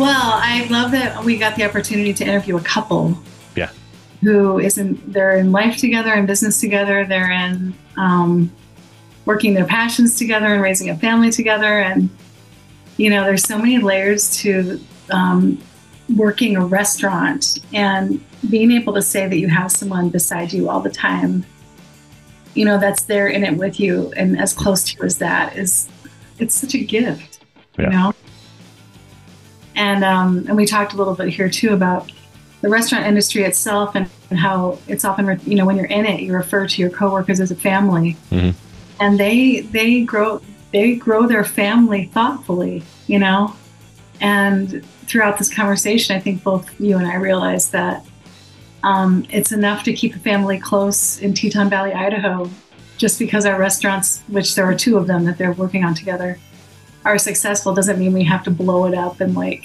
Well, I love that we got the opportunity to interview a couple. Yeah. Who is in, they're in life together and business together. They're in um, working their passions together and raising a family together. And, you know, there's so many layers to um, working a restaurant and being able to say that you have someone beside you all the time, you know, that's there in it with you and as close to you as that is, it's such a gift, Yeah. you know? And, um, and we talked a little bit here too about the restaurant industry itself and how it's often, re- you know, when you're in it, you refer to your coworkers as a family Mhm. and they, they grow, they grow their family thoughtfully, you know? And throughout this conversation, I think both you and I realized that um, it's enough to keep a family close in Teton Valley, Idaho, just because our restaurants, which there are two of them that they're working on together, are successful doesn't mean we have to blow it up and like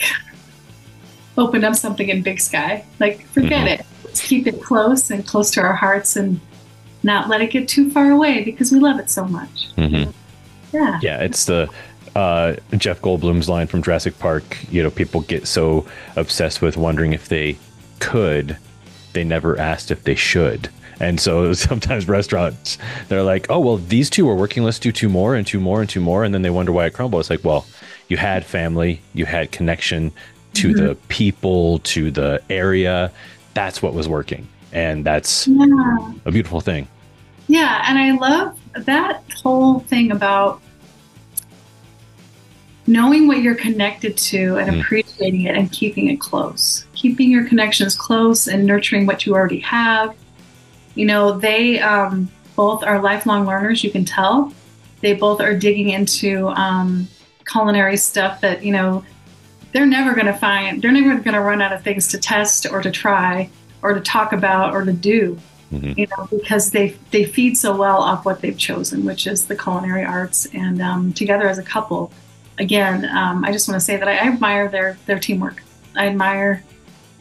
open up something in big sky. Like, forget Mhm. it. Let's keep it close and close to our hearts and not let it get too far away because we love it so much. Mhm. Yeah. Yeah, it's the uh, Jeff Goldblum's line from Jurassic Park. You know, people get so obsessed with wondering if they could, they never asked if they should. And so sometimes restaurants, they're like, oh, well, these two are working. Let's do two more and two more and two more. And then they wonder why it crumbled. It's like, well, you had family, you had connection to the people, to the area. That's what was working. And that's Yeah. a beautiful thing. Yeah, and I love that whole thing about knowing what you're connected to and Mhm. appreciating it and keeping it close. Keeping your connections close and nurturing what you already have. You know, they um, both are lifelong learners, you can tell. They both are digging into um, culinary stuff that, you know, they're never going to find, they're never going to run out of things to test or to try or to talk about or to do Mhm. you know, because they they feed so well off what they've chosen, which is the culinary arts. And um, together as a couple, again, um, I just want to say that I, I admire their their teamwork. I admire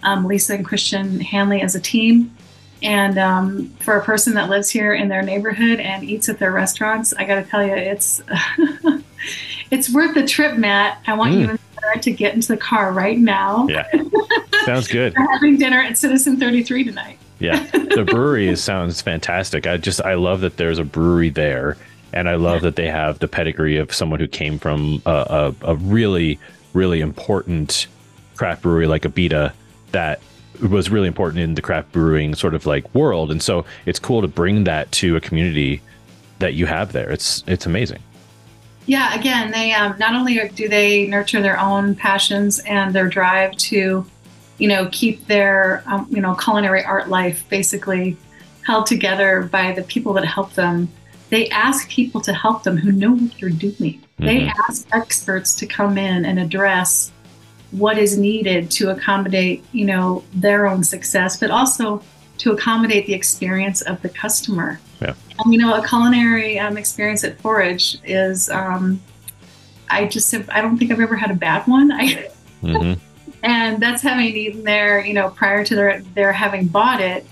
um, Lisa and Christian Hanley as a team. And um, for a person that lives here in their neighborhood and eats at their restaurants, I got to tell you, it's it's worth the trip, Matt. I want you Mm. and Sarah to get into the car right now. Yeah. Sounds good. We're having dinner at Citizen 33 tonight. Yeah, the brewery is, sounds fantastic. I just I love that there's a brewery there, and I love that they have the pedigree of someone who came from a, a, a really really important craft brewery like Abita that was really important in the craft brewing sort of like world, and so it's cool to bring that to a community that you have there. It's it's amazing. Yeah, again, they um, not only do they nurture their own passions and their drive to, you know, keep their, um, you know, culinary art life basically held together by the people that help them. They ask people to help them who know what they're doing. They Mhm. ask experts to come in and address what is needed to accommodate, you know, their own success, but also to accommodate the experience of the customer. Yeah. Um, you know, a culinary um, experience at Forage is, um, I just, have, I don't think I've ever had a bad one. I, hmm and that's having eaten there, you know, prior to their, their having bought it.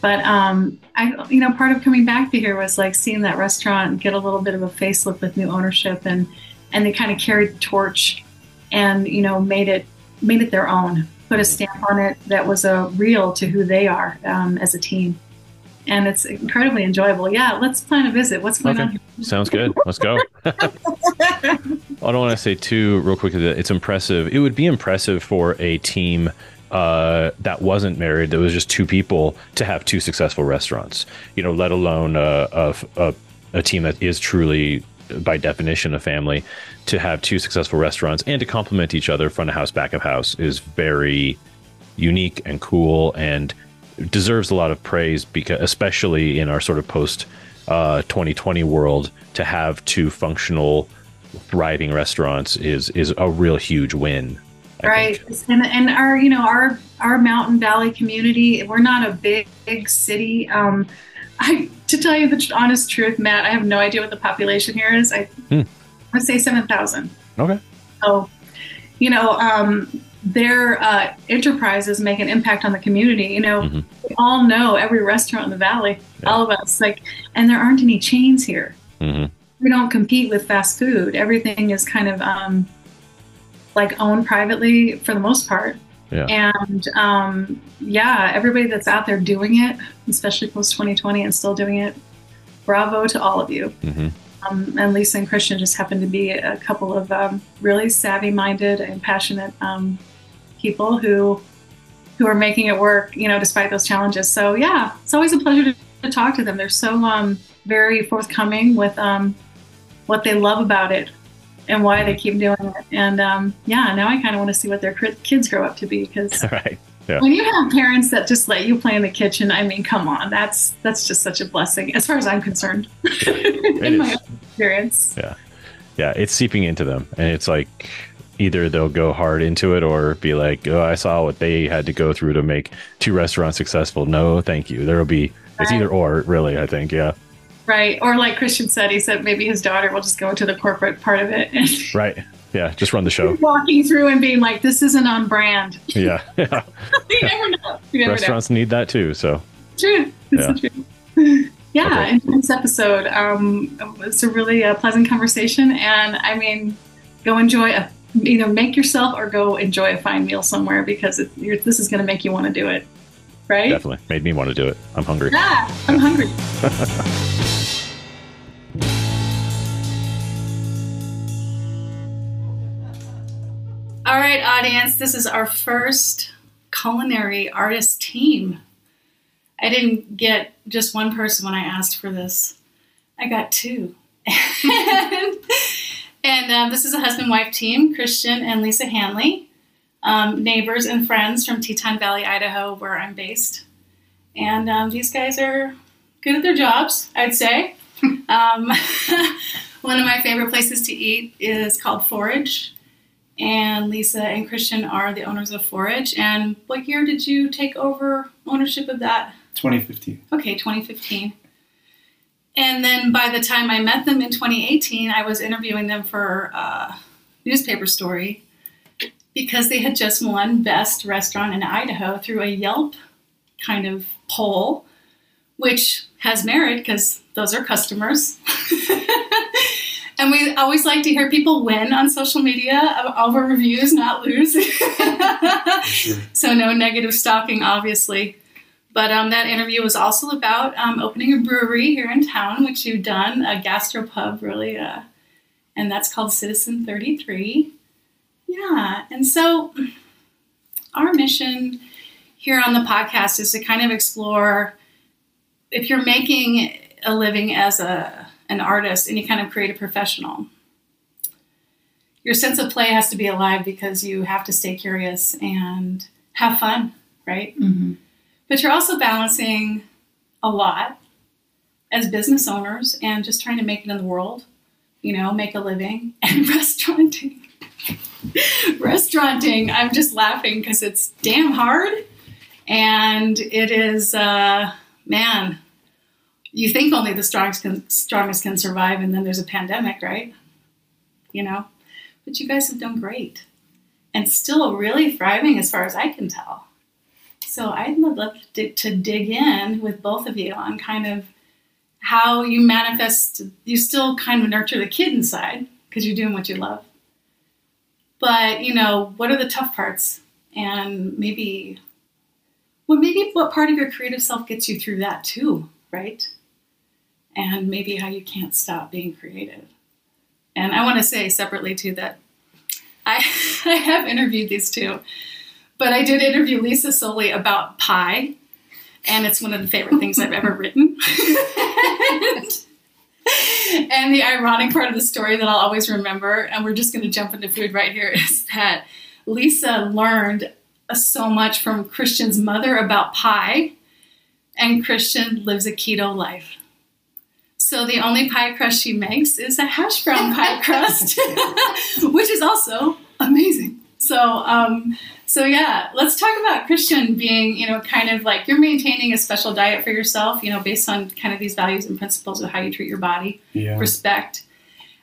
But, um, I, you know, part of coming back to here was like seeing that restaurant get a little bit of a facelift with new ownership and, and they kind of carried the torch and, you know, made it, made it their own, put a stamp on it that was a real to who they are um, as a team. And it's incredibly enjoyable. Yeah, let's plan a visit. What's going Okay. on here? Sounds good. Let's go. I don't want to say too real quick that it's impressive. It would be impressive for a team uh, that wasn't married, that was just two people, to have two successful restaurants. You know, let alone a, a, a, a team that is truly, by definition, a family. To have two successful restaurants and to complement each other, front of house, back of house, is very unique and cool and deserves a lot of praise because especially in our sort of post uh, 2020 world to have two functional thriving restaurants is is a real huge win I right and and our you know our our mountain valley community we're not a big, big city um i to tell you the honest truth matt i have no idea what the population here is i Hmm. would say 7000 okay so you know um their uh, enterprises make an impact on the community you know Mhm. we all know every restaurant in the valley Yeah. all of us like and there aren't any chains here hmm we don't compete with fast food. Everything is kind of, um, like owned privately for the most part. Yeah. And um, yeah, everybody that's out there doing it, especially post 2020 and still doing it, bravo to all of you. hmm Um, and Lisa and Christian just happen to be a couple of um, really savvy-minded and passionate um, people who who are making it work, you know, despite those challenges. So yeah, it's always a pleasure to, to talk to them. They're so um, very forthcoming with um, what they love about it and why they keep doing it. And um, yeah, now I kind of want to see what their kids grow up to be because Right. when you have parents that just let you play in the kitchen, I mean, come on, that's that's just such a blessing as far as I'm concerned. in my is. own experience. Yeah, yeah, it's seeping into them, and it's like either they'll go hard into it or be like, "Oh, I saw what they had to go through to make two restaurants successful." No, thank you. There'll be it's either or, really. I think, yeah, Right. Or like Christian said, he said maybe his daughter will just go into the corporate part of it and right, yeah. Just run the show. walking through and being like, this isn't on brand. Yeah, yeah. you never know. You never restaurants need that too. So. True. This is true. Yeah, Okay. in this episode, um, it's a really uh, pleasant conversation, and I mean, go enjoy a either make yourself or go enjoy a fine meal somewhere because it, you're, this is going to make you want to do it, right? definitely made me want to do it. I'm hungry. Yeah, I'm hungry. All right, audience, this is our first culinary artist team. I didn't get just one person when I asked for this, I got two. and and um, this is a husband wife team Christian and Lisa Hanley, um, neighbors and friends from Teton Valley, Idaho, where I'm based. And um, these guys are good at their jobs, I'd say. um, one of my favorite places to eat is called Forage. And Lisa and Christian are the owners of Forage. And what year did you take over ownership of that? 2015. Okay, 2015. And then by the time I met them in 2018, I was interviewing them for a newspaper story because they had just won Best Restaurant in Idaho through a Yelp kind of poll, which has merit because those are customers. and we always like to hear people win on social media over reviews, not lose. Sure. so no negative stalking, obviously. But um, that interview was also about um, opening a brewery here in town, which you've done, a gastropub, really, uh, and that's called Citizen 33. Yeah, and so our mission here on the podcast is to kind of explore if you're making a living as a an artist, any kind of creative professional. Your sense of play has to be alive because you have to stay curious and have fun, right? Mm-hmm. But you're also balancing a lot as business owners and just trying to make it in the world, you know, make a living and restauranting. restauranting, I'm just laughing because it's damn hard. And it is, uh, man, you think only the strongest can, strongest can survive, and then there's a pandemic, right? You know? But you guys have done great and still really thriving as far as I can tell. So I'd love to, to dig in with both of you on kind of how you manifest, you still kind of nurture the kid inside because you're doing what you love. But, you know, what are the tough parts? And maybe, well, maybe what part of your creative self gets you through that too, right? And maybe how you can't stop being creative. And I want to say separately too that I, I have interviewed these two but I did interview Lisa solely about pie, and it's one of the favorite things I've ever written. and the ironic part of the story that I'll always remember, and we're just going to jump into food right here, is that Lisa learned so much from Christian's mother about pie, and Christian lives a keto life. So the only pie crust she makes is a hash brown pie crust, which is also amazing. So, um, so yeah, let's talk about Christian being, you know, kind of like you're maintaining a special diet for yourself, you know, based on kind of these values and principles of how you treat your body, Yeah. respect.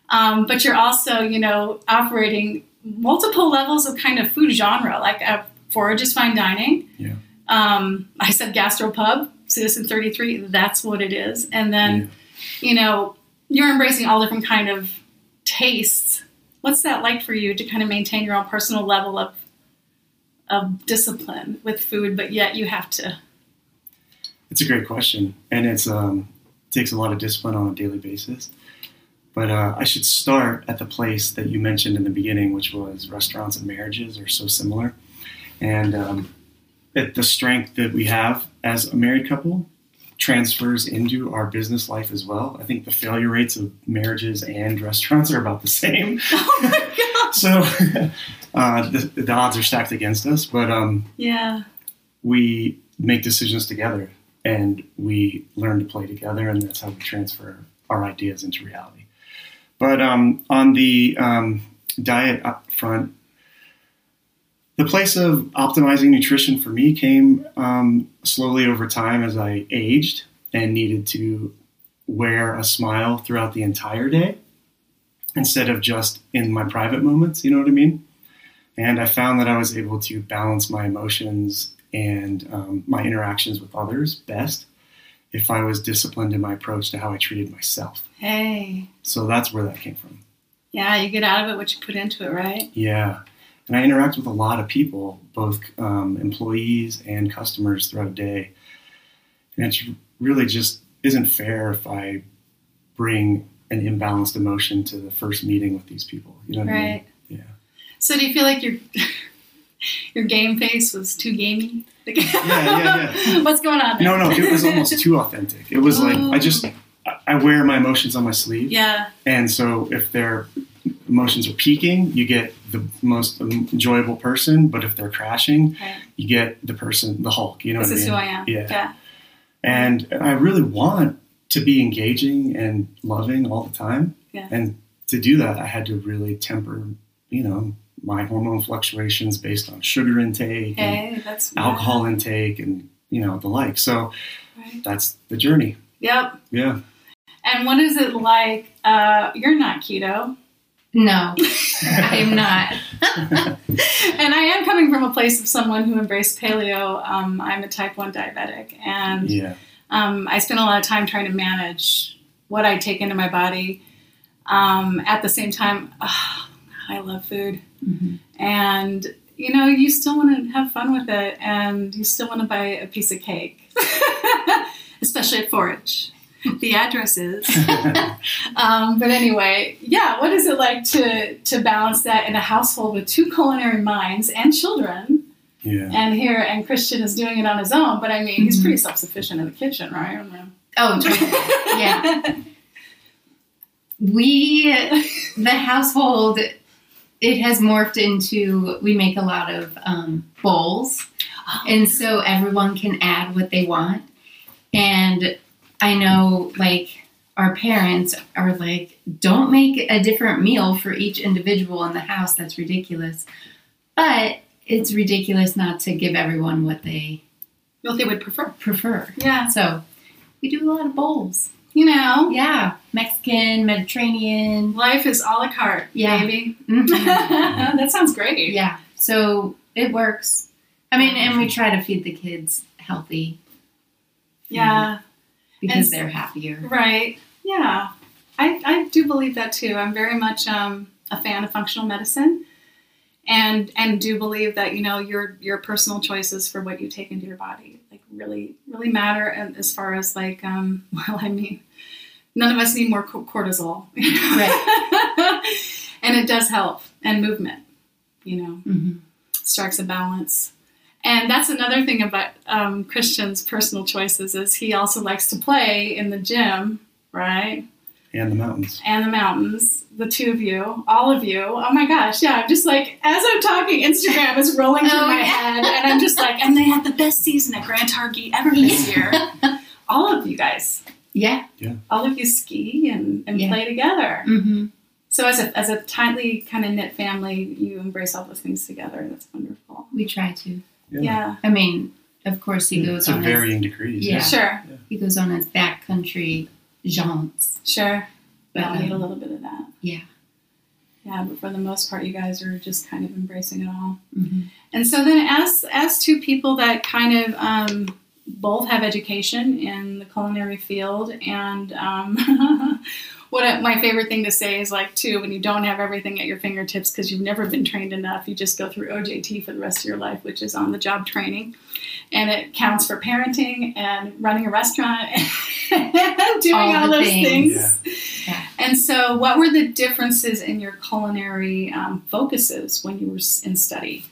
Um, but you're also, you know, operating multiple levels of kind of food genre, like a forage is fine dining. Yeah. Um, I said gastropub, Citizen 33, that's what it is. And then, you know, you're embracing all different kind of tastes what's that like for you to kind of maintain your own personal level of of discipline with food, but yet you have to. It's a great question, and it's um, takes a lot of discipline on a daily basis. But uh, I should start at the place that you mentioned in the beginning, which was restaurants and marriages are so similar, and um, it, the strength that we have as a married couple transfers into our business life as well. I think the failure rates of marriages and restaurants are about the same. Oh my god! so uh, the, the odds are stacked against us, but um, Yeah. we make decisions together and we learn to play together, and that's how we transfer our ideas into reality. But um, on the um, diet up front, the place of optimizing nutrition for me came um, slowly over time as I aged and needed to wear a smile throughout the entire day instead of just in my private moments. You know what I mean? And I found that I was able to balance my emotions and um, my interactions with others best if I was disciplined in my approach to how I treated myself. Hey. So that's where that came from. Yeah, you get out of it what you put into it, right? Yeah. And I interact with a lot of people, both um, employees and customers throughout a day. And it really just isn't fair if I bring an imbalanced emotion to the first meeting with these people. You know what I mean? Right. Yeah. So do you feel like your your game face was too gamey? Like- yeah, yeah. What's going on? there? No, no, it was almost too authentic. It was like I just I wear my emotions on my sleeve, Yeah. and so if their emotions are peaking, you get the most enjoyable person. But if they're crashing, Right. you get the person, the Hulk. You know This I is mean? who I am. Yeah. Yeah. And I really want to be engaging and loving all the time. Yeah. And to do that, I had to really temper, you know, my hormone fluctuations based on sugar intake Hey, that's alcohol intake and you know the like. So Right. that's the journey. Yep. Yeah. And what is it like? Uh, you're not keto, No, I'm not. and I am coming from a place of someone who embraced paleo. Um, I'm a type one diabetic, and Yeah. um, I spend a lot of time trying to manage what I take into my body. Um, at the same time, ah, I love food, Mhm. and you know, you still want to have fun with it, and you still want to buy a piece of cake, especially at Forage. The address is. um, but anyway, yeah, what is it like to to balance that in a household with two culinary minds and children? Yeah. And here, and Christian is doing it on his own, but I mean, he's pretty self sufficient in the kitchen, right? Oh, totally. yeah. We, the household, it has morphed into we make a lot of um, bowls, and so everyone can add what they want. And I know, like, our parents are like, don't make a different meal for each individual in the house. That's ridiculous. But it's ridiculous not to give everyone what they what they would prefer. prefer. Yeah, So we do a lot of bowls. you know, Yeah, Mexican, Mediterranean. life is a la carte, Yeah. baby. Mhm. that sounds great. yeah, so it works. I mean, and we try to feed the kids healthy Yeah, because they're happier. right. Yeah, I, I do believe that too. I'm very much um, a fan of functional medicine. And, and do believe that you know your your personal choices for what you take into your body like really really matter and as far as like um well I mean none of us need more co- cortisol and it does help and movement you know hmm strikes a balance. And that's another thing about um, Christian's personal choices is he also likes to play in the gym, right? And the mountains. And the mountains. The two of you, all of you. Oh my gosh, yeah! I'm just like as I'm talking, Instagram is rolling through Oh, my yeah. head, and I'm just like, and they had the best season at Grand Targhee ever this year. all of you guys, Yeah. yeah. all of you ski and, and Yeah. play together. hmm So as a as a tightly kind of knit family, you embrace all those things together. That's wonderful. We try to. Yeah, I mean, of course, he goes to on his varying degrees. Yeah. sure. he goes on his backcountry jaunts. Sure. But I'll need a um, little bit of that. yeah. Yeah, but for the most part, you guys are just kind of embracing it all. mhm. And so then, as as two people that kind of um, both have education in the culinary field, and um, what I- my favorite thing to say is like too when you don't have everything at your fingertips because you've never been trained enough, you just go through OJT for the rest of your life, which is on the job training, and it counts for parenting and running a restaurant and doing All all, those things. things. Yeah. And so, what were the differences in your culinary um, focuses when you were in study?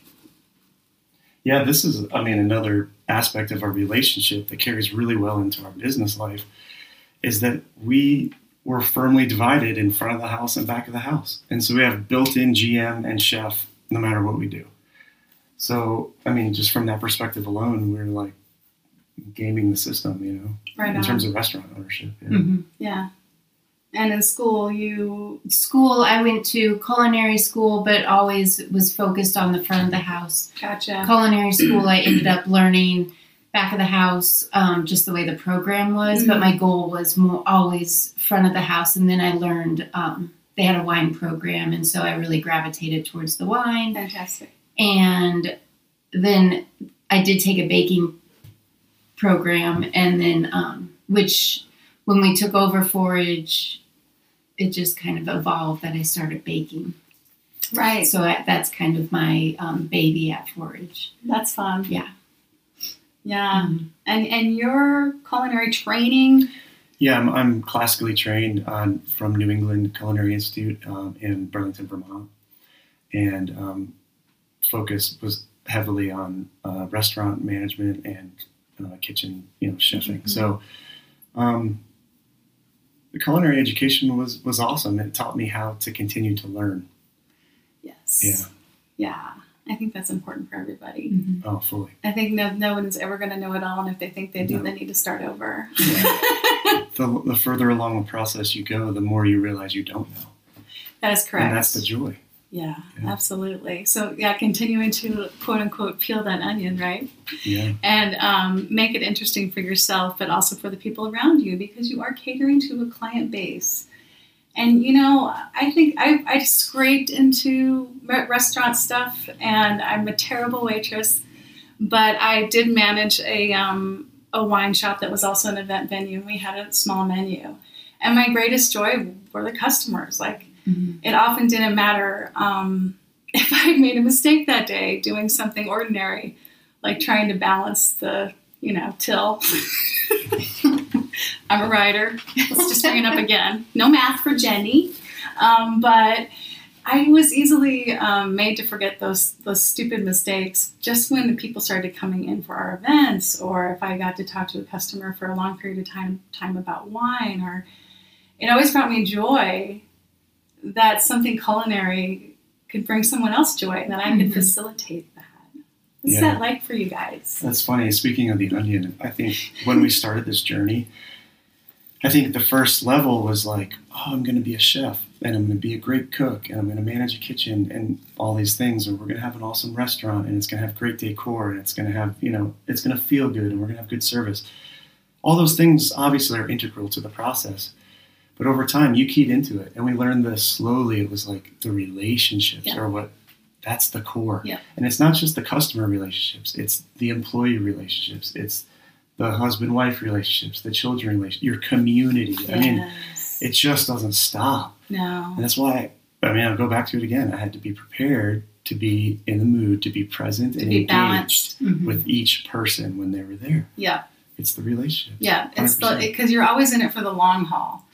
Yeah, this is, I mean, another aspect of our relationship that carries really well into our business life is that we were firmly divided in front of the house and back of the house. And so we have built in GM and chef no matter what we do. So, I mean, just from that perspective alone, we're like gaming the system, you know, Right in on. terms of restaurant ownership. Yeah. Mhm. yeah. And in school, you School, I went to culinary school, but always was focused on the front of the house. gotcha. Culinary school, I ended up learning back of the house, um, just the way the program was. But my goal was more always front of the house, and then I learned um, they had a wine program, and so I really gravitated towards the wine. Fantastic. and then I did take a baking program, and then um, which when we took over Forage, it just kind of evolved that I started baking. Right. So I, that's kind of my um, baby at Forage. That's fun. Yeah. Yeah. Um, And and your culinary training. Yeah, I'm, I'm classically trained on, from New England Culinary Institute um, in Burlington, Vermont, and um, focus was heavily on uh, restaurant management and uh, kitchen, you know, chefing. So, um, the culinary education was was awesome. It taught me how to continue to learn. Yes. Yeah. Yeah. I think that's important for everybody. mhm. Oh, fully. I think no, no one is ever going to know it all, and if they think they do, No. they need to start over. The, the further along the process you go, the more you realize you don't know, that is correct. and that's the joy. yeah, Yeah. absolutely. So yeah, continuing to quote unquote peel that onion, right? Yeah. and um, make it interesting for yourself, but also for the people around you because you are catering to a client base. And you know, I think I, I scraped into restaurant stuff, and I'm a terrible waitress. But I did manage a um, a wine shop that was also an event venue, and we had a small menu. And my greatest joy were the customers. Like Mhm. it often didn't matter um, if I made a mistake that day doing something ordinary, like trying to balance the, you know, till. I'm a writer. Let's just bring it up again. No math for Jenny. Um, but I was easily um, made to forget those those stupid mistakes just when the people started coming in for our events, or if I got to talk to a customer for a long period of time time about wine, or it always brought me joy that something culinary could bring someone else joy, and that I could Mhm. facilitate that. What's Yeah. that like for you guys? That's funny. Speaking of the onion, I think when we started this journey, I think the first level was like, oh, I'm going to be a chef and I'm going to be a great cook and I'm going to manage a kitchen and all these things. and we're going to have an awesome restaurant and it's going to have great decor and it's going to have, you know, it's going to feel good and we're going to have good service. All those things obviously are integral to the process. But over time, you keyed into it. And we learned this slowly. It was like the relationships Yeah. are what that's the core. Yeah. And it's not just the customer relationships, it's the employee relationships, it's the husband wife relationships, the children relationships, your community. I mean, it just doesn't stop. no. And that's why, I mean, I'll go back to it again. I had to be prepared to be in the mood, to be present To and be engaged balanced. Mhm. with each person when they were there. Yeah. It's the relationship. Yeah, it's the 100%. because you're always in it for the long haul.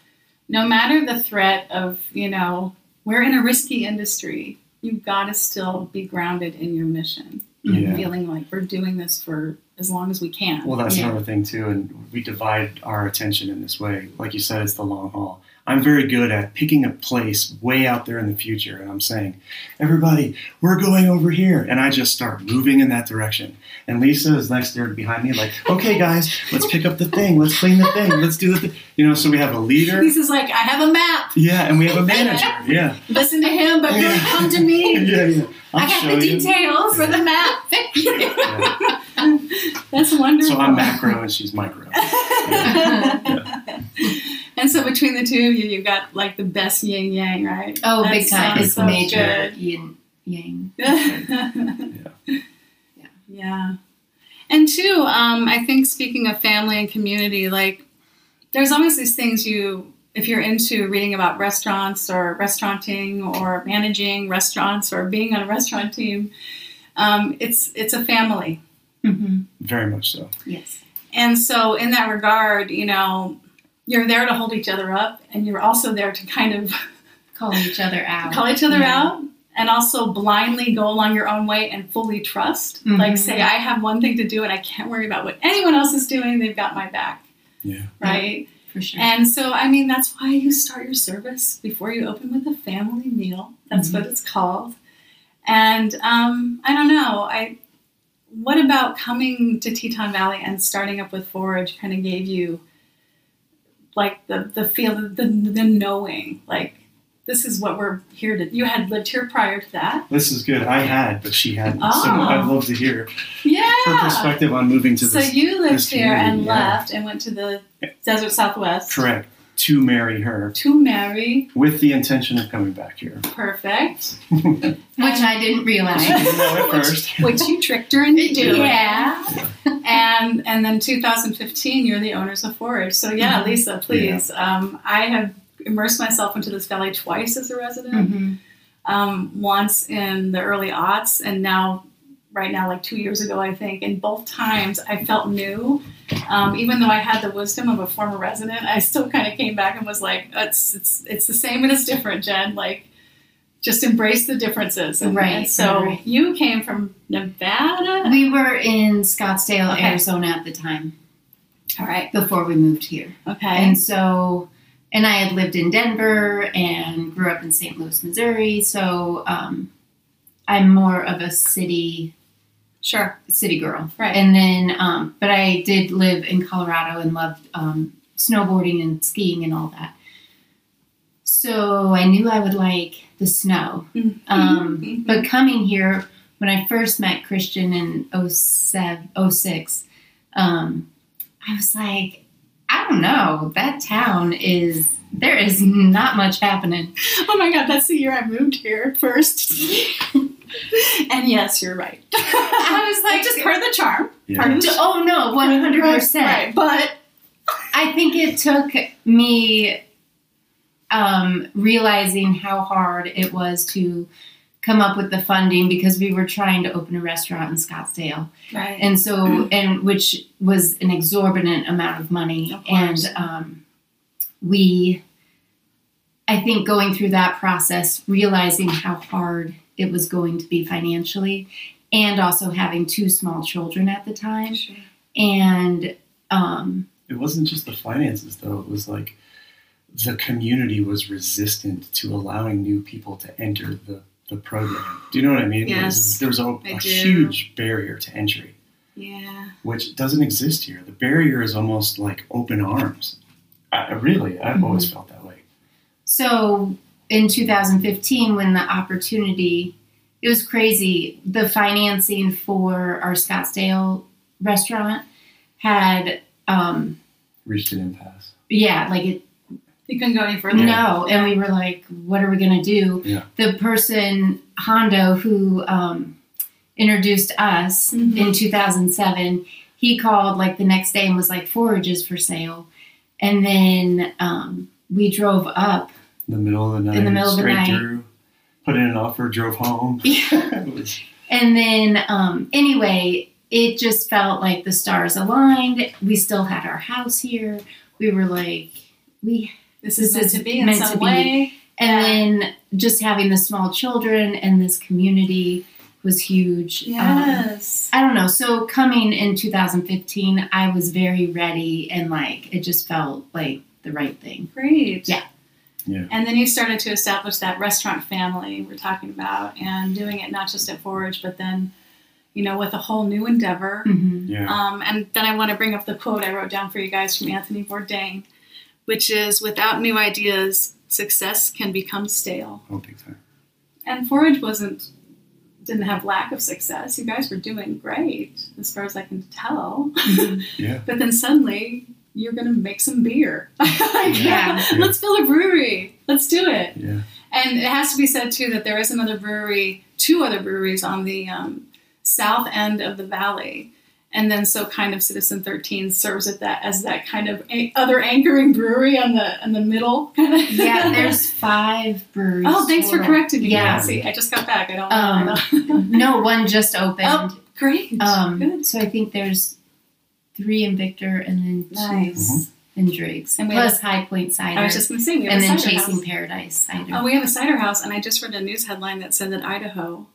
No matter the threat of, you know, we're in a risky industry. You've got to still be grounded in your mission, Yeah. feeling like we're doing this for as long as we can. Well, that's Yeah. another thing too, and we divide our attention in this way. Like you said, it's the long haul. I'm very good at picking a place way out there in the future, and I'm saying, "Everybody, we're going over here," and I just start moving in that direction. And Lisa is next there behind me, like, "Okay, guys, let's pick up the thing, let's clean the thing, let's do the thing." You know, so we have a leader, Lisa's like, I have a map. yeah, and we have a manager, yeah, Listen to him, but really Yeah. come to me. yeah, yeah. I'll I got the you. details for the map. Thank you. Yeah. That's wonderful. So I'm macro and she's micro. and so between the two of you, you've got like the best yin yang, right? Oh, That big time! It's so major good. yin yang. yeah. Yeah. And And two, um, I think speaking of family and community, like there's always these things you, if you're into reading about restaurants or restauranting or managing restaurants or being on a restaurant team, um, it's it's a family. hmm Very much so. Yes. And so, in that regard, you know, you're there to hold each other up, and you're also there to kind of Call each other out. call each other Yeah. out, and also blindly go along your own way and fully trust. Mhm. Like, say, I have one thing to do, and I can't worry about what anyone else is doing. They've got my back, Yeah. right? For sure. And so, I mean, that's why you start your service before you open with a family meal. That's Mhm. what it's called. And um, I don't know. I what about coming to Teton Valley and starting up with Forage kind of gave you like the the feel the the knowing like this is what we're here to. You had lived here prior to that. This is good. I had, but she hadn't. So Oh. I'd love to hear Yeah. her perspective on moving to So this. So you lived here and yeah. left and went to the desert Southwest Correct. To marry her to marry. with the intention of coming back here. Perfect. Which I didn't realize. She didn't know at Which- first. which you tricked her into doing. Yeah. And and then 2015, you're the owners of Forage. So yeah, Mhm. Lisa, please. Um, I have immersed myself into this valley twice as a resident. Mhm. Um, once in the early aughts, and now right now, like two years ago, I think. And both times, I felt new. Um, even though I had the wisdom of a former resident, I still kind of came back and was like, "It's it's it's the same and it's different, Jen." Like. Just embrace the differences, and, Right, and so right. you came from Nevada. We were in Scottsdale, Okay. Arizona at the time All right, before we moved here. okay. And so, and I had lived in Denver and grew up in St. Louis, Missouri. So um, I'm more of a city Sure. city girl. Right. And then, um, but I did live in Colorado and loved um, snowboarding and skiing and all that. So I knew I would like the snow. Mm-hmm. Um, but coming here, when I first met Christian in 07, 06, um, I was like, I don't know, that town is, there is not much happening. Oh my God, that's the year I moved here first. and yes, you're right. I was like, just part of the charm. Yeah. Part of the oh no, 100%. Right, but I think it took me um, realizing how hard it was to come up with the funding because we were trying to open a restaurant in Scottsdale, right. and so and which was an exorbitant amount of money, Of and um, we, I think, going through that process, realizing how hard it was going to be financially, and also having two small children at the time, Sure. and um, It wasn't just the finances, though. It was like the community was resistant to allowing new people to enter the, the program. Do you know what I mean? There was- Yes, there was a, I a do. huge barrier to entry, Yeah. which doesn't exist here. The barrier is almost like open arms. I, really, I've Mm-hmm. always felt that way. So in 2015, when the opportunity, it was crazy. The financing for our Scottsdale restaurant had, um, Reached an impasse. yeah, like it, You couldn't go any further. no. And we were like, what are we going to do? Yeah. The person, Hondo, who um, introduced us Mhm. in 2007, he called like the next day and was like, forages for sale. And then um, we drove up In the middle of the night, In the middle of the straight night. through, put in an offer, drove home. It was- And then, um, anyway, it just felt like the stars aligned. We still had our house here. We were like, we, This is meant is to be in meant some to be. way. and Yeah. then just having the small children and this community was huge. Um, Yes. I don't know. So coming in 2015, I was very ready and like it just felt like the right thing. Great. Yeah. Yeah. And then you started to establish that restaurant family we're talking about and doing it not just at Forage, but then, you know, with a whole new endeavor. Mm-hmm. yeah. Um, and then I want to bring up the quote I wrote down for you guys from Anthony Bourdain, which is without new ideas, success can become stale. oh, big time. And Forage wasn't didn't have lack of success. You guys were doing great as far as I can tell. Yeah. But then suddenly you're gonna make some beer. Like, Yeah. Let's build a brewery. Let's do it. Yeah. And it has to be said too that there is another brewery, two other breweries on the um, south end of the valley, and then so kind of Citizen 13 serves it that as that kind of a- other anchoring brewery on the in the middle kind of. Yeah, there's five breweries. Oh, thanks for correcting me. Yeah. Nancy. I just got back. I don't know. Um, know. no, one just opened. Oh, great. um, Good. so I think there's three in Victor and then two Nice. Mm-hmm. in Driggs. And we Plus have High Point Cider. I was just going to say we have and a then cider Chasing house. Paradise Cider. Oh, we have a cider house, and I just read a news headline that said that Idaho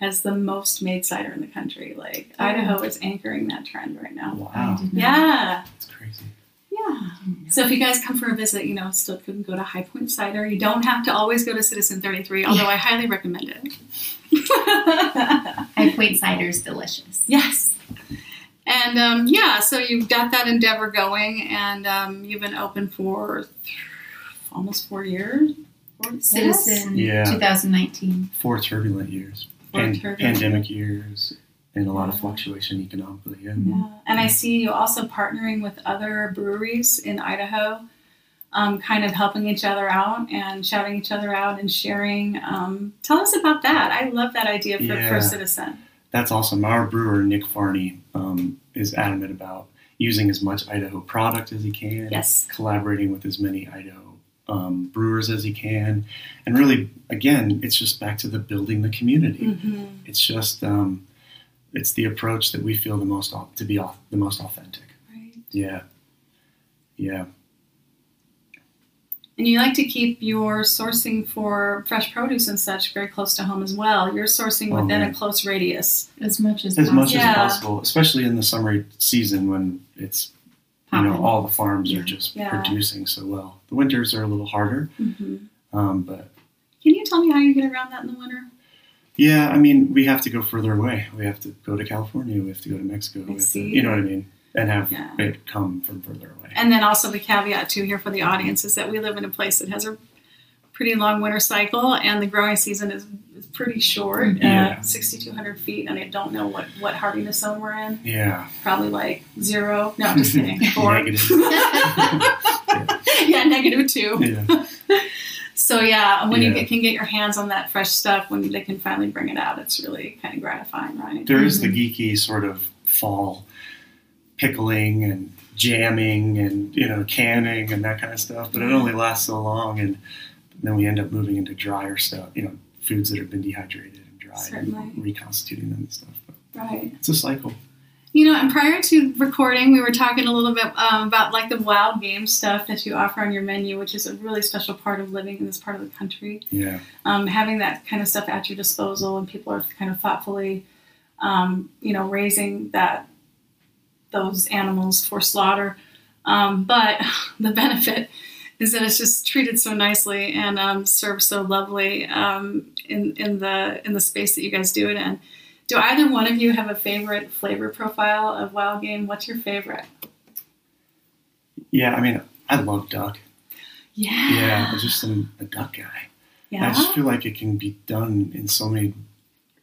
has the most made cider in the country. Like Oh. Idaho is anchoring that trend right now. Wow, Yeah, that's crazy. yeah. So if you guys come for a visit, you know, still can go to High Point Cider. You don't have to always go to Citizen 33, although I highly recommend it. High Point Cider is delicious. yes. And um, yeah, so you've got that endeavor going, and um, you've been open for almost four years. Four, yes? Citizen Yeah. 2019. Four turbulent years, Four and turbulent. pandemic years, and a lot of fluctuation economically. Yeah. Yeah. And I see you also partnering with other breweries in Idaho, um, kind of helping each other out and shouting each other out and sharing. Um, tell us about that. I love that idea for, Yeah. for Citizen. That's awesome. Our brewer Nick Farney um, is adamant about using as much Idaho product as he can. Yes. collaborating with as many Idaho um, brewers as he can, and really, again, it's just back to the building the community. Mm-hmm. It's just um, it's the approach that we feel the most to be au- the most authentic. Right. Yeah, yeah, And you like to keep your sourcing for fresh produce and such very close to home as well. You're sourcing Oh, within a close radius. As much as, as much Yeah. as possible, especially in the summer season when it's you know all the farms are just Yeah. producing so well. The winters are a little harder, Mm-hmm. um, but Can you tell me how you get around that in the winter? Yeah, I mean, we have to go further away. We have to go to California. We have to go to Mexico. I we have to- you know what I mean? And have Yeah. it come from further away. And then also the caveat too here for the audience is that we live in a place that has a pretty long winter cycle, and the growing season is, is pretty short, Yeah. uh, 6,200 feet, and I don't know what what hardiness zone we're in. yeah, Probably like zero. No, I'm just kidding. Four. Negative. yeah, negative two. yeah, So yeah, when you Yeah. get, can get your hands on that fresh stuff, when they can finally bring it out, it's really kind of gratifying, right? there is the geeky sort of fall pickling and jamming and you know canning and that kind of stuff, but it only lasts so long, and then we end up moving into drier stuff. You know, foods that have been dehydrated and dried Certainly. and reconstituting them and stuff. But Right. it's a cycle. You know, and prior to recording, we were talking a little bit um, about like the wild game stuff that you offer on your menu, which is a really special part of living in this part of the country. Yeah, Um, having that kind of stuff at your disposal, and people are kind of thoughtfully, um, you know, raising that those animals for slaughter. Um, but the benefit is that it's just treated so nicely and um, served so lovely um, in in the in the space that you guys do it in. Do either one of you have a favorite flavor profile of wild game? What's your favorite? yeah. I mean, I love duck. Yeah. Yeah, I just am a duck guy. Yeah. I just feel like it can be done in so many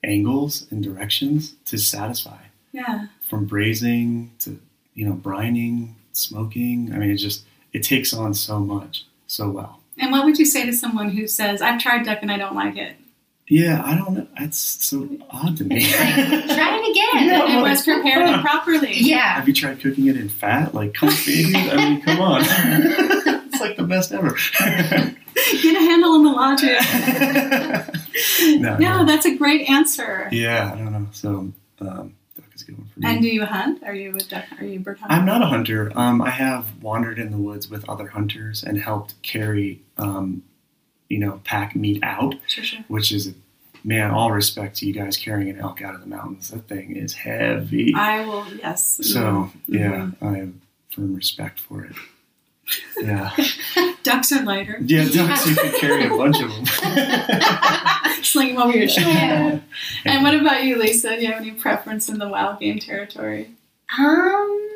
angles and directions to satisfy. yeah. From braising to you know brining, smoking. I mean, it just it takes on so much so well. And what would you say to someone who says, "I've tried duck and I don't like it"? Yeah, I don't know. It's so odd to me. Like, try it again. Yeah. it was prepared improperly. Yeah. Have you tried cooking it in fat, like confit? I mean, come on. it's like the best ever. Get a handle on the logic. no, No, that's a great answer. Yeah, I don't know. So um, duck is one for me. And do you hunt? Are you a duck? Are you a bird hunter? I'm not a hunter. Um, I have wandered in the woods with other hunters and helped carry, um, you know, pack meat out, Sure, sure. which is, man, all respect to you guys carrying an elk out of the mountains. That thing is heavy. I will. Yes. so, Mhm. yeah, I have firm respect for it. Yeah. Ducks are lighter. Yeah, ducks, you could carry a bunch of them. Sling them over your shoulder. Yeah. And what about you, Lisa? Do you have any preference in the wild game territory? Um,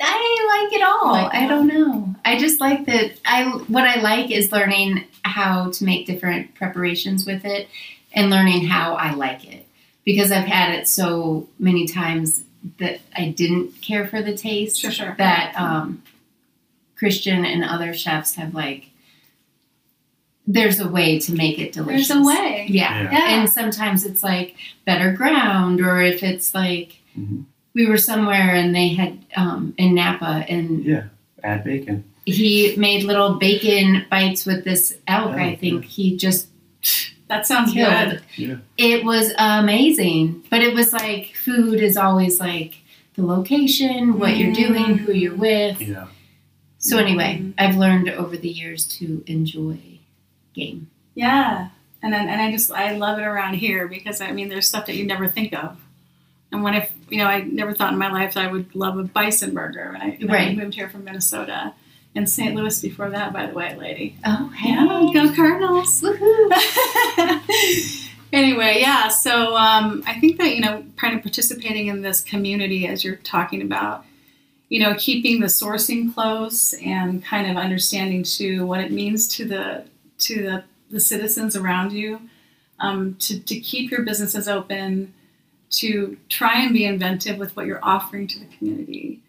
I like it all. Like I don't know. I just like that. I what I like is learning how to make different preparations with it, and learning how I like it because I've had it so many times that I didn't care for the taste. Sure, sure. That um, Christian and other chefs have like there's a way to make it delicious. There's a way. Yeah. Yeah. Yeah. And sometimes it's like better ground, or if it's like Mhm. we were somewhere and they had um, in Napa and Yeah. Add bacon. he made little bacon bites with this elk. Oh, I think he just That sounds killed. good. Yeah. It was amazing, but it was like food is always like the location, what you're doing, who you're with. Yeah. So anyway. I've learned over the years to enjoy game. Yeah. And then, and I just I love it around here because I mean there's stuff that you never think of. And when if you know I never thought in my life that I would love a bison burger when I, when I Right. moved here from Minnesota and St. Louis before that by the way, lady. Oh, hey. Yeah, go Cardinals. Woohoo. anyway, yeah. So um, I think that you know, kind of participating in this community as you're talking about, you know, keeping the sourcing close and kind of understanding too what it means to the to the, the citizens around you, um, to to keep your businesses open, to try and be inventive with what you're offering to the community.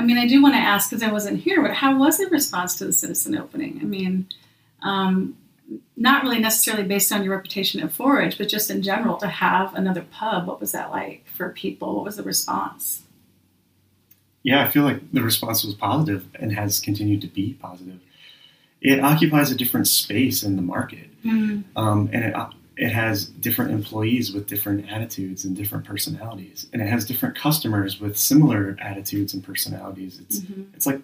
I mean, I do want to ask because I wasn't here, but how was the response to the citizen opening? I mean, um, not really necessarily based on your reputation at Forage, but just in general to have another pub. What was that like for people? What was the response? Yeah, I feel like the response was positive and has continued to be positive. It occupies a different space in the market, um, and it it has different employees with different attitudes and different personalities, and it has different customers with similar attitudes and personalities. It's Mhm. it's like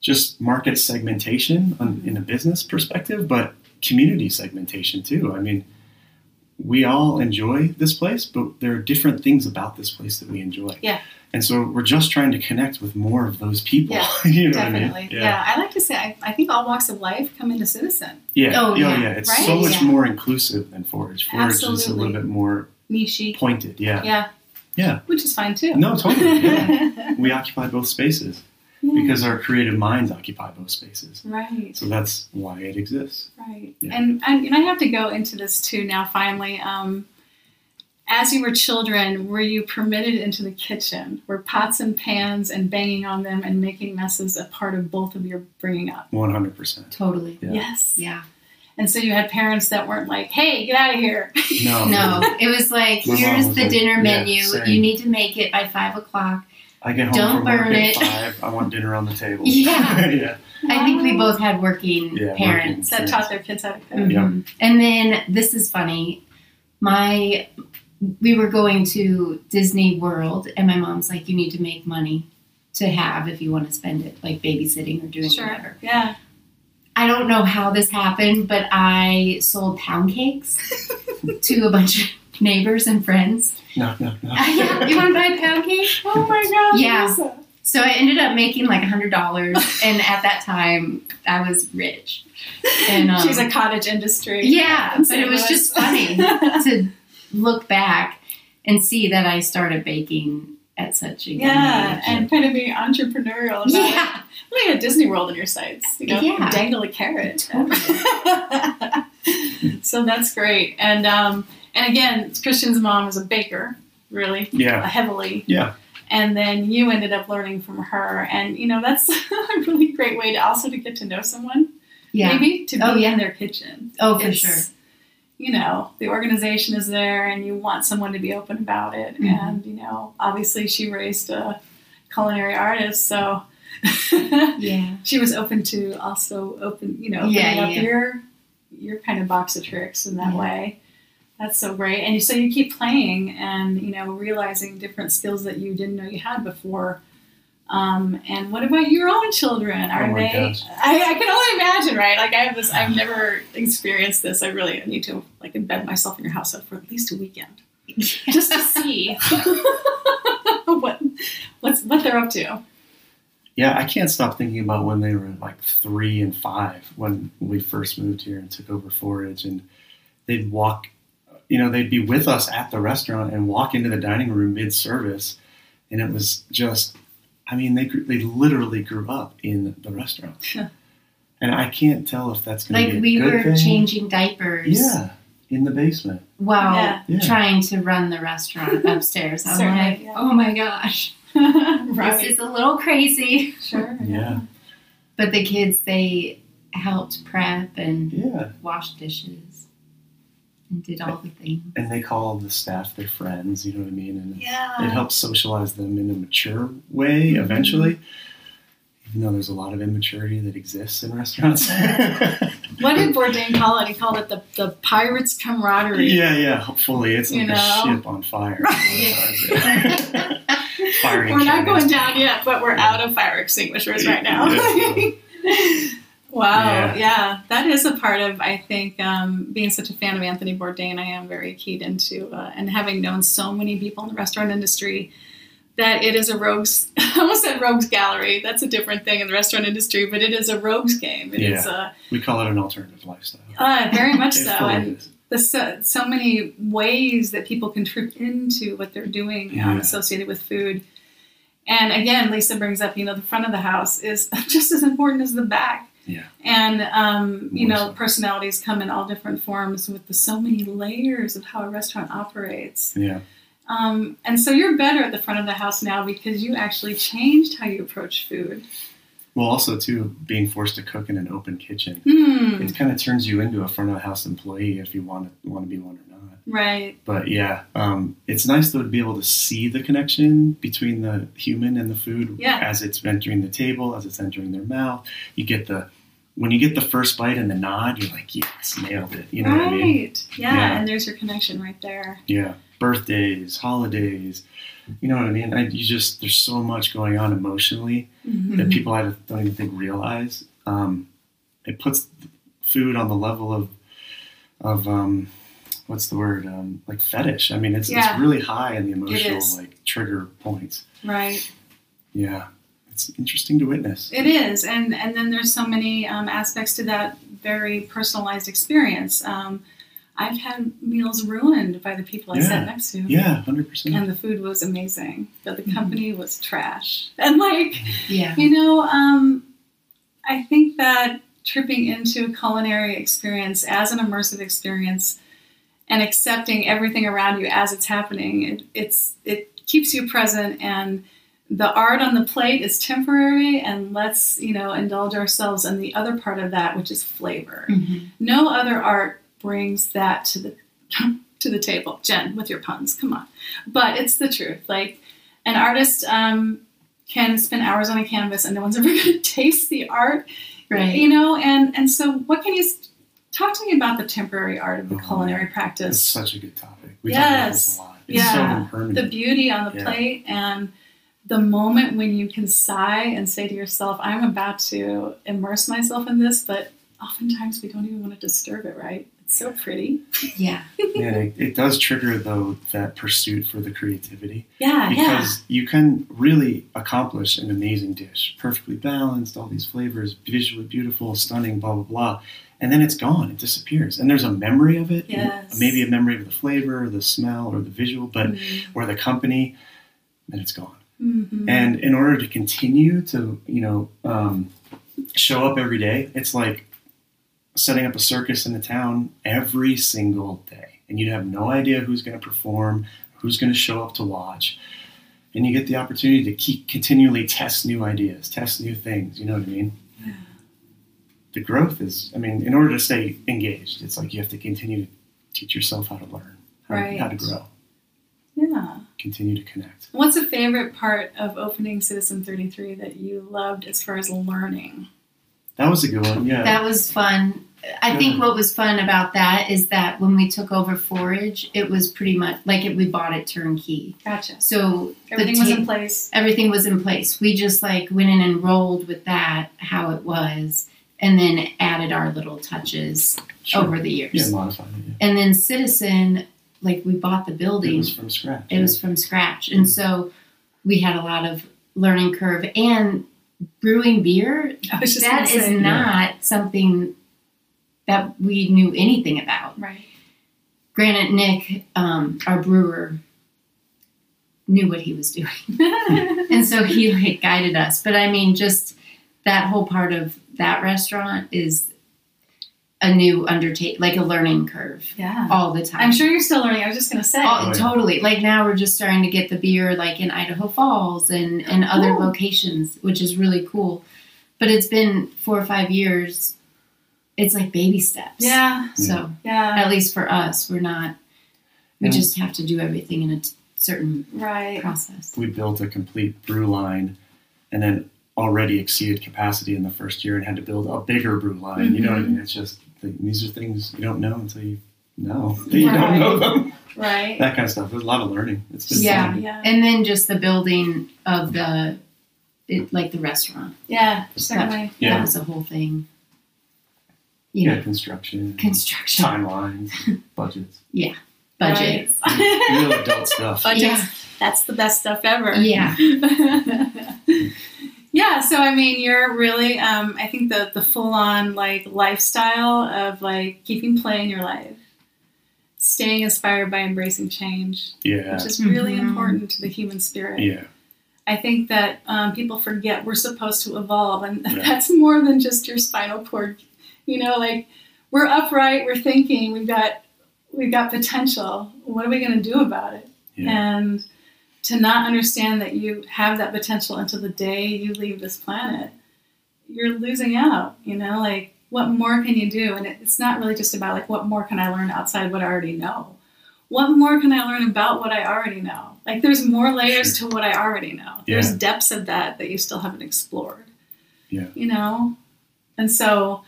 just market segmentation on, in a business perspective, but community segmentation too. I mean, we all enjoy this place, but there are different things about this place that we enjoy. Yeah. And so we're just trying to connect with more of those people. Yeah, you know Definitely. What I mean? yeah. I like to say I, I think all walks of life come into Citizen. Yeah. Oh, yeah. yeah. It's Right? so much Yeah. more inclusive than Forage. Forage is a little bit more Niche. pointed. Yeah. Yeah. Yeah. Which is fine too. No, totally. Yeah. we occupy both spaces Yeah. because our creative minds occupy both spaces. Right. So that's why it exists. Right. Yeah. And, and and I have to go into this too now. Finally, um, as you were children, were you permitted into the kitchen? Were pots and pans and banging on them and making messes a part of both of your bringing up? 100%. Totally. Yeah. Yes. Yeah. And so you had parents that weren't like, "Hey, get out of here." No. No, it was like, My here's was the like, dinner yeah, menu. same. You need to make it by five o'clock. I get home Don't from work burn at it. five. I want dinner on the table. Yeah. yeah. I think we both had working Yeah, parents. that taught their kids how to cook. Mhm. Yeah. And then this is funny. My we were going to Disney World and my mom's like, You need to make money to have if you want to spend it, like babysitting or doing Sure. whatever. Yeah. I don't know how this happened, but I sold pound cakes to a bunch of neighbors and friends. No, no, no. yeah, you want to buy a pound cake? Oh my gosh. Yeah. Lisa. So I ended up making like a hundred dollars, and at that time I was rich. And um, She's a cottage industry. yeah, but it was just funny to look back and see that I started baking at such a young Yeah, age. and kind of being entrepreneurial. About yeah, It. Like a Disney World in your sights. You know, Yeah. dangle a carrot. so that's great. And um, and again, Christian's mom was a baker, really Yeah. heavily. Yeah. And then you ended up learning from her, and you know that's a really great way to also to get to know someone. yeah. Maybe to be Oh, yeah. in their kitchen. Oh, for It's, sure. You know, the organization is there and you want someone to be open about it. Mhm. And, you know, obviously she raised a culinary artist, so Yeah. she was open to also open, you know, opening Yeah, up yeah. your your kind of box of tricks in that Yeah. way. That's so great. And so you keep playing and, you know, realizing different skills that you didn't know you had before. Um, and what about your own children? Are Oh my they? gosh. I, I can only imagine, right? Like I have this. I've never experienced this. I really need to like embed myself in your house for at least a weekend, just to see what what's what they're up to. Yeah, I can't stop thinking about when they were like three and five when we first moved here and took over Forage, and they'd walk, you know, they'd be with us at the restaurant and walk into the dining room mid service, and it was just, I mean, they grew, they literally grew up in the restaurant, Yeah. and I can't tell if that's going Like to be a we good were thing. changing diapers. Yeah, in the basement. While Yeah. Yeah. trying to run the restaurant upstairs. I'm Certainly, like, yeah. oh my gosh, right. this is a little crazy. sure. Yeah, But the kids, they helped prep and Yeah. washed dishes and did all the things. And they call the staff their friends, you know what I mean? And Yeah. it helps socialize them in a mature way mm-hmm. eventually. Even though there's a lot of immaturity that exists in restaurants. What did Bourdain call it? He called it the, the pirates' camaraderie. yeah, yeah. Hopefully, it's like You a ship on fire. We're not going down yet, but we're out of fire extinguishers right now. Yeah. wow, Yeah. yeah. that is a part of I think um, being such a fan of Anthony Bourdain. I am very keyed into uh, and having known so many people in the restaurant industry that it is a rogues. I almost said rogues gallery. That's a different thing in the restaurant industry, but it is a rogues game. It is Yeah. uh, We call it an alternative lifestyle. uh, very much so, and the so, so many ways that people can trip into what they're doing um, associated with food. And again, Lisa brings up, you know, the front of the house is just as important as the back. Yeah. And um, you know, personalities come in all different forms with the so many layers of how a restaurant operates. Yeah. Um, and so you're better at the front of the house now because you actually changed how you approach food. Well, also too, being forced to cook in an open kitchen, Hmm. it kind of turns you into a front of the house employee if you want to want to be one or not. Right. But yeah, um, it's nice though to be able to see the connection between the human and the food Yeah. as it's entering the table, as it's entering their mouth. You get the when you get the first bite and the nod, you're like, yes, nailed it. You know right. what I mean? Yeah. Yeah. And there's your connection right there. Yeah, birthdays, holidays. You know what I mean? I, you just there's so much going on emotionally Mhm. that people I don't even think realize. Um, it puts food on the level of of um, what's the word um, like fetish. I mean, it's Yeah. it's really high in the emotional like trigger points. Right. Yeah, it's interesting to witness. It is, and and then there's so many um, aspects to that very personalized experience. Um, I've had meals ruined by the people I Yeah. sat next to. Yeah, hundred percent. And the food was amazing, but the company was trash. And like, Yeah. you know, um, I think that tripping into a culinary experience as an immersive experience and accepting everything around you as it's happening, it, it's it keeps you present and the art on the plate is temporary and let's you know indulge ourselves in the other part of that which is flavor. Mhm. no other art brings that to the to the table. Jen with your puns come on. But it's the truth. Like an artist um, can spend hours on a canvas and no one's ever going to taste the art Right. you know and and so what can you talk to me about the temporary art of the Oh, culinary practice. It's such a good topic. We talk about this Yes. a lot. It's Yeah. so impermanent. the beauty on the Yeah. plate and the moment when you can sigh and say to yourself i'm about to immerse myself in this but oftentimes we don't even want to disturb it right it's so pretty Yeah. yeah, it, it does trigger though that pursuit for the creativity. yeah yeah because you can really accomplish an amazing dish, perfectly balanced, all these flavors, visually beautiful, stunning, blah blah blah, and then it's gone, it disappears, and there's a memory of it, Yes. maybe a memory of the flavor, or the smell, or the visual, but or the company, and it's gone. Mhm. And in order to continue to, you know, um, show up every day, it's like setting up a circus in the town every single day. And you'd have no idea who's going to perform, who's going to show up to watch. And you get the opportunity to keep continually test new ideas, test new things. You know what I mean? Yeah. The growth is, I mean, in order to stay engaged, it's like you have to continue to teach yourself how to learn, how, Right. how to grow, yeah continue to connect. what's a favorite part of opening citizen 33 that you loved as far as learning That was a good one. Yeah. That was fun. I think what was fun about that is that when we took over Forage, it was pretty much like it, we bought it turnkey. gotcha So the everything was in place everything was in place. We just like went in and rolled with that how it was, and then added our little touches Sure. over the years. Yeah, modified it. Yeah. And then Citizen, like we bought the building. It was from scratch. it was from scratch, and so we had a lot of learning curve and brewing beer. I was just That gonna is say. not something that we knew anything about. right Granted, Nick, um, our brewer, knew what he was doing. and so he like guided us but i mean just that whole part of that restaurant is a new undertake like a learning curve yeah all the time i'm sure you're still learning i was just gonna say all, Oh, yeah. totally like now we're just starting to get the beer like in idaho falls and and oh, other Cool. locations which is really cool but it's been four or five years it's like baby steps. Yeah. So Yeah. at least for us, we're not. We And- just have to do everything in a t- certain Right. process. we built a complete brew line and then already exceeded capacity in the first year and had to build a bigger brew line. You know what I Mm-hmm. mean? It's just these are things you don't know until you know that you don't know them. Right. That kind of stuff. There's a lot of learning. It's been Yeah. fun. Yeah. And then just the building of the, it, like the restaurant. Yeah. Certainly. That Yeah. was a whole thing. Yeah, Yeah. construction, Construction, timelines, budgets, Yeah, budgets. Right. real adult stuff. Budgets. Yeah. That's the best stuff ever. Yeah. Yeah. So I mean, you're really. Um, I think the the full on like lifestyle of like keeping play in your life, staying inspired by embracing change, Yeah, which is really Mhm. important to the human spirit. yeah, I think that um, people forget we're supposed to evolve, and Yeah. that's more than just your spinal cord. You know, like we're upright, we're thinking, we've got we've got potential. What are we going to do about it? yeah. And to not understand that you have that potential until the day you leave this planet, you're losing out. You know, like what more can you do? And it's not really just about like what more can I learn outside what I already know. What more can I learn about what I already know? Like there's more layers to what I already know. There's depths of that that you still haven't explored. Yeah. You know, and so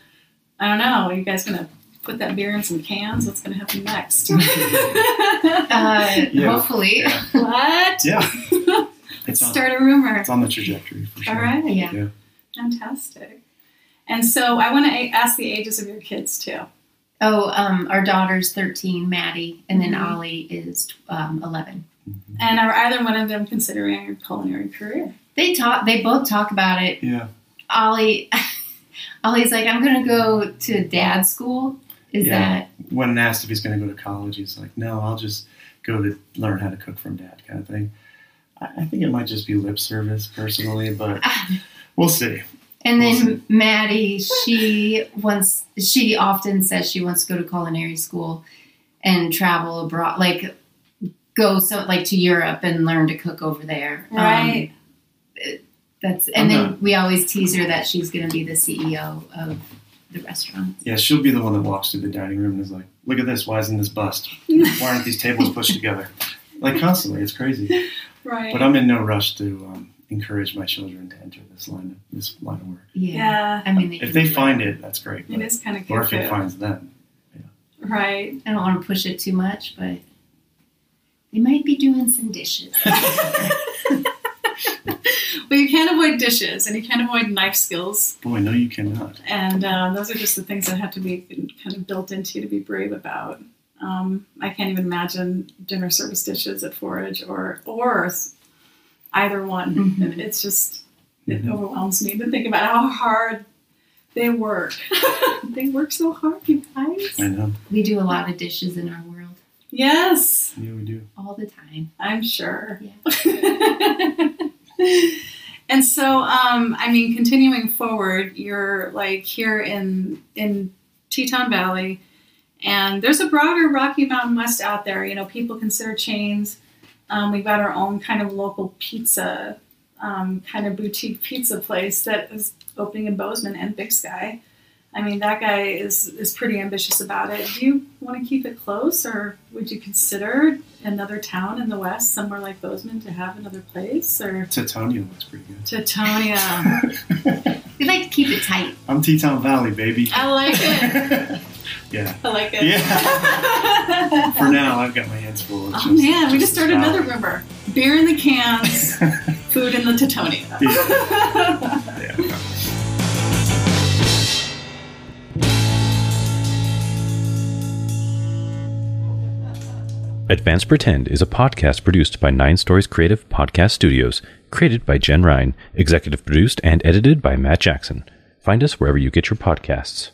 I don't know. Are you guys gonna put that beer in some cans? What's gonna happen next? Uh, Yeah. Hopefully. Yeah. what? Yeah. Let's on, start a rumor. it's on the trajectory for sure. All right. Yeah. Yeah. Fantastic. And so I want to ask the ages of your kids too. Oh, um, our daughter's 13, Maddie, and then Mhm. Ollie is um, 11. And are either one of them considering a culinary career? They talk. They both talk about it. Yeah. Ollie, Ollie's like, I'm gonna go to dad's school. Is Yeah. that When asked if he's going to go to college, he's like, "No, I'll just go to learn how to cook from dad," kind of thing. I, I think it might just be lip service, personally, but we'll see. And We'll then Maddie, she wants. She often says she wants to go to culinary school and travel abroad, like go so like to Europe and learn to cook over there. Um, Right. that's and I'm then not- we always tease her that she's going to be the CEO of the restaurant. Yeah, she'll be the one that walks through the dining room and is like, "Look at this! Why isn't this bust? Why aren't these tables pushed together?" Like constantly, it's crazy. right. But I'm in no rush to um, encourage my children to enter this line of this line of work. Yeah. yeah. I mean, If they find that. it, that's great. It but- is kind of or if cute. it finds them, Right. I don't want to push it too much, but they might be doing some dishes. Well, you can't avoid dishes and you can't avoid knife skills. boy, no, you cannot. And uh, those are just the things that have to be kind of built into you to be brave about. Um, I can't even imagine dinner service dishes at Forage or or either one. Mhm. It's just it Mhm. overwhelms me to think about how hard they work. they work so hard, you guys. I know. we do a lot of dishes in our world Yes, Yeah, we do. all the time. I'm sure. and so, um, I mean, continuing forward, you're like here in in Teton Valley, and there's a broader Rocky Mountain West out there. You know, people consider chains. Um, we've got our own kind of local pizza, um, kind of boutique pizza place that is opening in Bozeman and Big Sky. I mean, that guy is is pretty ambitious about it. Do you want to keep it close, or would you consider another town in the west, somewhere like Bozeman, to have another place? Or Tetonia looks pretty good. Tetonia. We like to keep it tight. I'm Teton Valley, baby. I like it. yeah. I like it. Yeah. For now, I've got my hands full. It's Oh man, we just started Valley. another rumor: beer in the cans, food in the Tetonia. Yeah. yeah. Advanced Pretend is a podcast produced by Nine Stories Creative Podcast Studios, created by Jen Ryan, executive produced and edited by Matt Jackson. Find us wherever you get your podcasts.